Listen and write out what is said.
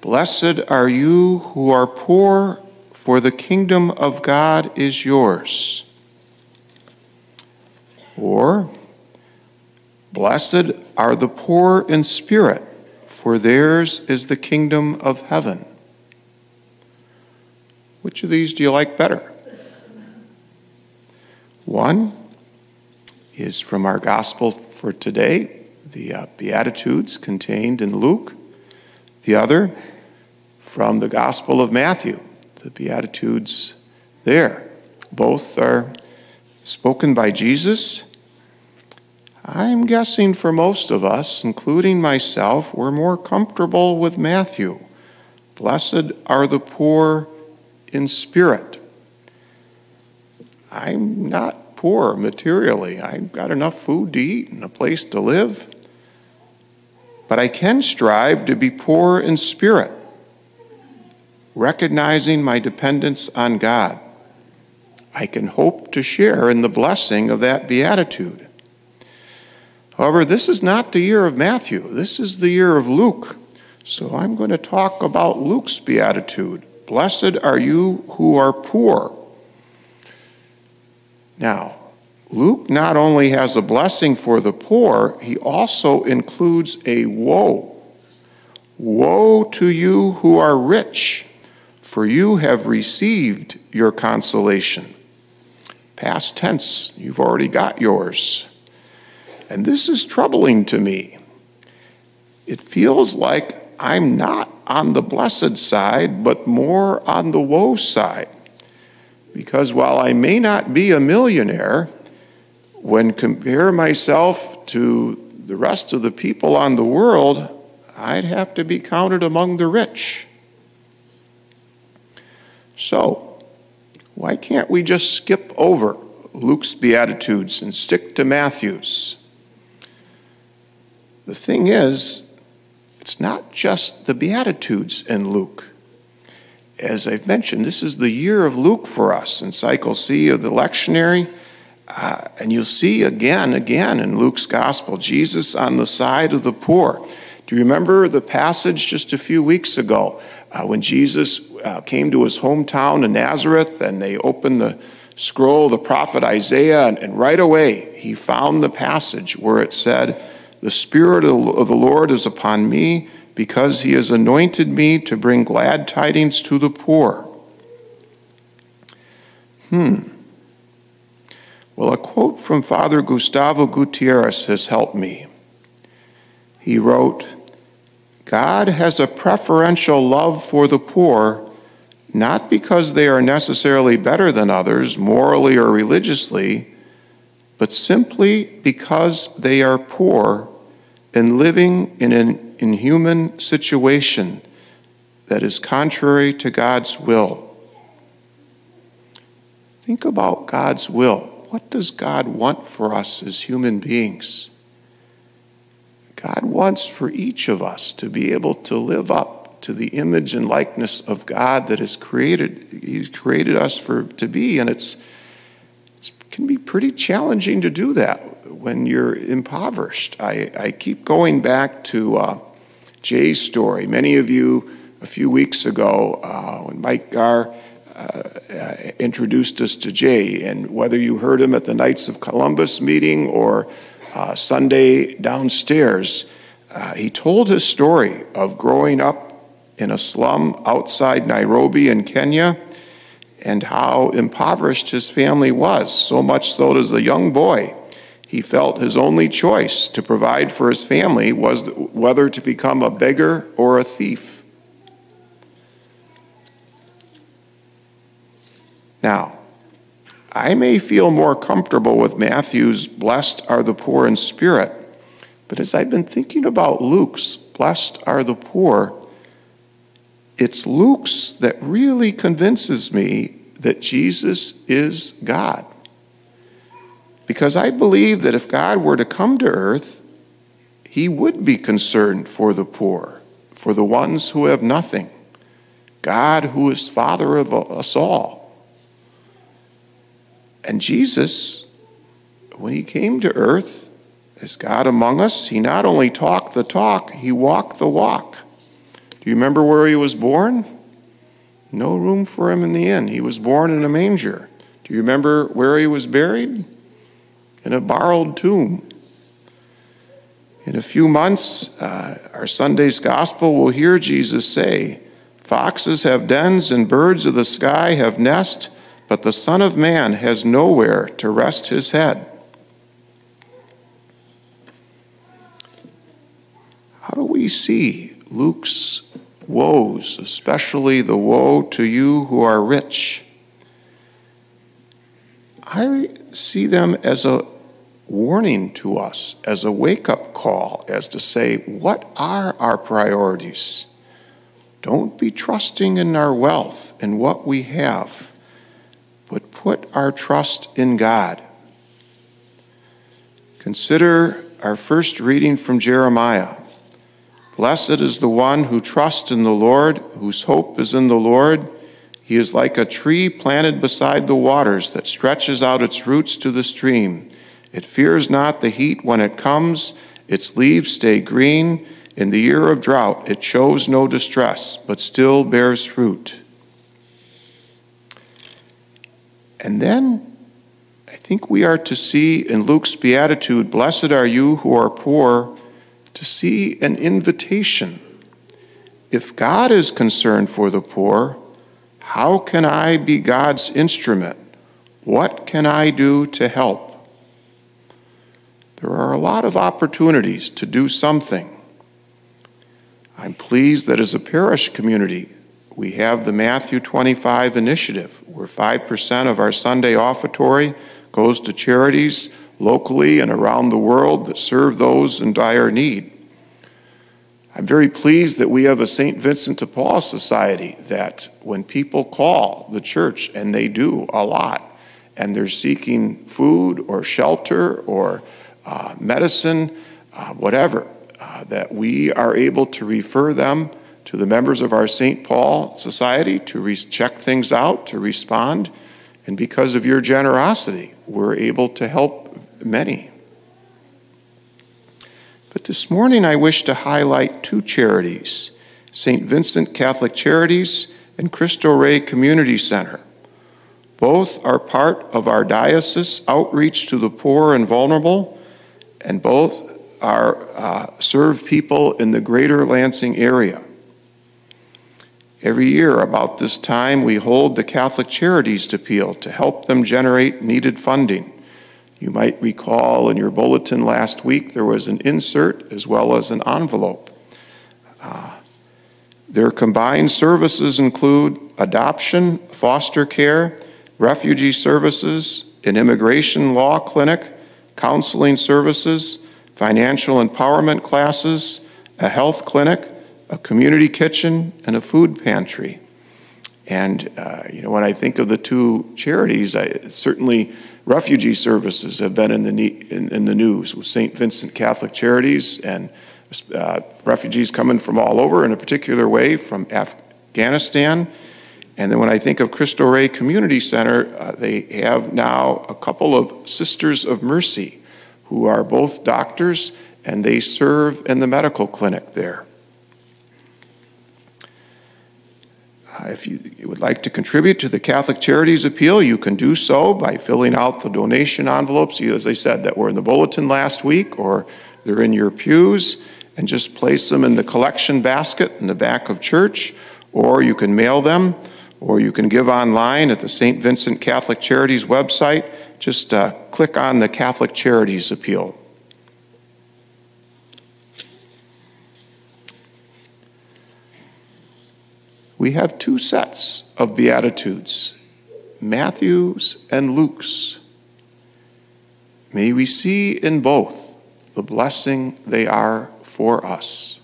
Blessed are you who are poor, for the kingdom of God is yours. Or, Blessed are the poor in spirit, for theirs is the kingdom of heaven. Which of these do you like better? One is from our gospel for today, the uh, Beatitudes contained in Luke. The other from the Gospel of Matthew, the Beatitudes there. Both are spoken by Jesus. I'm guessing for most of us, including myself, we're more comfortable with Matthew. Blessed are the poor in spirit. I'm not poor materially. I've got enough food to eat and a place to live. But I can strive to be poor in spirit, recognizing my dependence on God. I can hope to share in the blessing of that beatitude. However, this is not the year of Matthew, this is the year of Luke. So I'm going to talk about Luke's beatitude. Blessed are you who are poor. Now, Luke not only has a blessing for the poor, he also includes a woe. Woe to you who are rich, for you have received your consolation. Past tense, you've already got yours. And this is troubling to me. It feels like I'm not on the blessed side, but more on the woe side. Because while I may not be a millionaire, when compare myself to the rest of the people on the world, I'd have to be counted among the rich. So, why can't we just skip over Luke's Beatitudes and stick to Matthew's? The thing is, it's not just the Beatitudes in Luke. As I've mentioned, this is the year of Luke for us in Cycle C of the lectionary. Uh, and you'll see again, again in Luke's gospel, Jesus on the side of the poor. Do you remember the passage just a few weeks ago uh, when Jesus uh, came to his hometown in Nazareth and they opened the scroll the prophet Isaiah, and, and right away he found the passage where it said, The Spirit of the Lord is upon me because he has anointed me to bring glad tidings to the poor. Hmm. Well, a quote from Father Gustavo Gutierrez has helped me. He wrote, God has a preferential love for the poor, not because they are necessarily better than others, morally or religiously, but simply because they are poor and living in an inhuman situation that is contrary to God's will. Think about God's will what does God want for us as human beings? God wants for each of us to be able to live up to the image and likeness of God that has created He's created us for to be, and it's it can be pretty challenging to do that when you're impoverished. I, I keep going back to uh, Jay's story. Many of you a few weeks ago uh, when Mike Gar introduced us to Jay. And whether you heard him at the Knights of Columbus meeting or uh, Sunday downstairs, uh, he told his story of growing up in a slum outside Nairobi in Kenya and how impoverished his family was, so much so as a young boy, he felt his only choice to provide for his family was whether to become a beggar or a thief. Now, I may feel more comfortable with Matthew's, blessed are the poor in spirit, but as I've been thinking about Luke's, blessed are the poor, it's Luke's that really convinces me that Jesus is God. Because I believe that if God were to come to earth, he would be concerned for the poor, for the ones who have nothing. God, who is Father of us all. And Jesus, when he came to earth as God among us, he not only talked the talk, he walked the walk. Do you remember where he was born? No room for him in the inn. He was born in a manger. Do you remember where he was buried? In a borrowed tomb. In a few months, uh, our Sunday's gospel will hear Jesus say, Foxes have dens and birds of the sky have nests, but the Son of Man has nowhere to rest his head. How do we see Luke's woes, especially the woe to you who are rich? I see them as a warning to us, as a wake up call, as to say, what are our priorities? Don't be trusting in our wealth and what we have, but put our trust in God. Consider our first reading from Jeremiah. Blessed is the one who trusts in the Lord, whose hope is in the Lord. He is like a tree planted beside the waters that stretches out its roots to the stream. It fears not the heat when it comes, its leaves stay green. In the year of drought, it shows no distress, but still bears fruit. And then I think we are to see in Luke's beatitude, Blessed are you who are poor, to see an invitation. If God is concerned for the poor, how can I be God's instrument? What can I do to help? There are a lot of opportunities to do something. I'm pleased that as a parish community, we have the Matthew 25 initiative, where 5% of our Sunday offertory goes to charities locally and around the world that serve those in dire need. I'm very pleased that we have a St. Vincent de Paul Society that when people call the church, and they do a lot, and they're seeking food or shelter or uh, medicine, uh, whatever, uh, that we are able to refer them to the members of our St. Paul Society to re- check things out, to respond. And because of your generosity, we're able to help many. But this morning, I wish to highlight two charities St. Vincent Catholic Charities and Cristo Rey Community Center. Both are part of our diocese outreach to the poor and vulnerable, and both are, uh, serve people in the greater Lansing area. Every year, about this time, we hold the Catholic Charities Appeal to help them generate needed funding. You might recall in your bulletin last week there was an insert as well as an envelope. Uh, their combined services include adoption, foster care, refugee services, an immigration law clinic, counseling services, financial empowerment classes, a health clinic, a community kitchen, and a food pantry. And, uh, you know, when I think of the two charities, I, certainly refugee services have been in the, in, in the news with St. Vincent Catholic Charities and uh, refugees coming from all over in a particular way from Afghanistan. And then when I think of Cristo Rey Community Center, uh, they have now a couple of Sisters of Mercy who are both doctors and they serve in the medical clinic there. If you, you, would like to contribute to the Catholic Charities Appeal, you can do so by filling out the donation envelopes, as I said, that were in the bulletin last week or they're in your pews, and just place them in the collection basket in the back of church, or you can mail them, or you can give online at the St. Vincent Catholic Charities website just uh, click on the Catholic Charities Appeal. We have two sets of Beatitudes Matthew's and Luke's. May we see in both the blessing they are for us.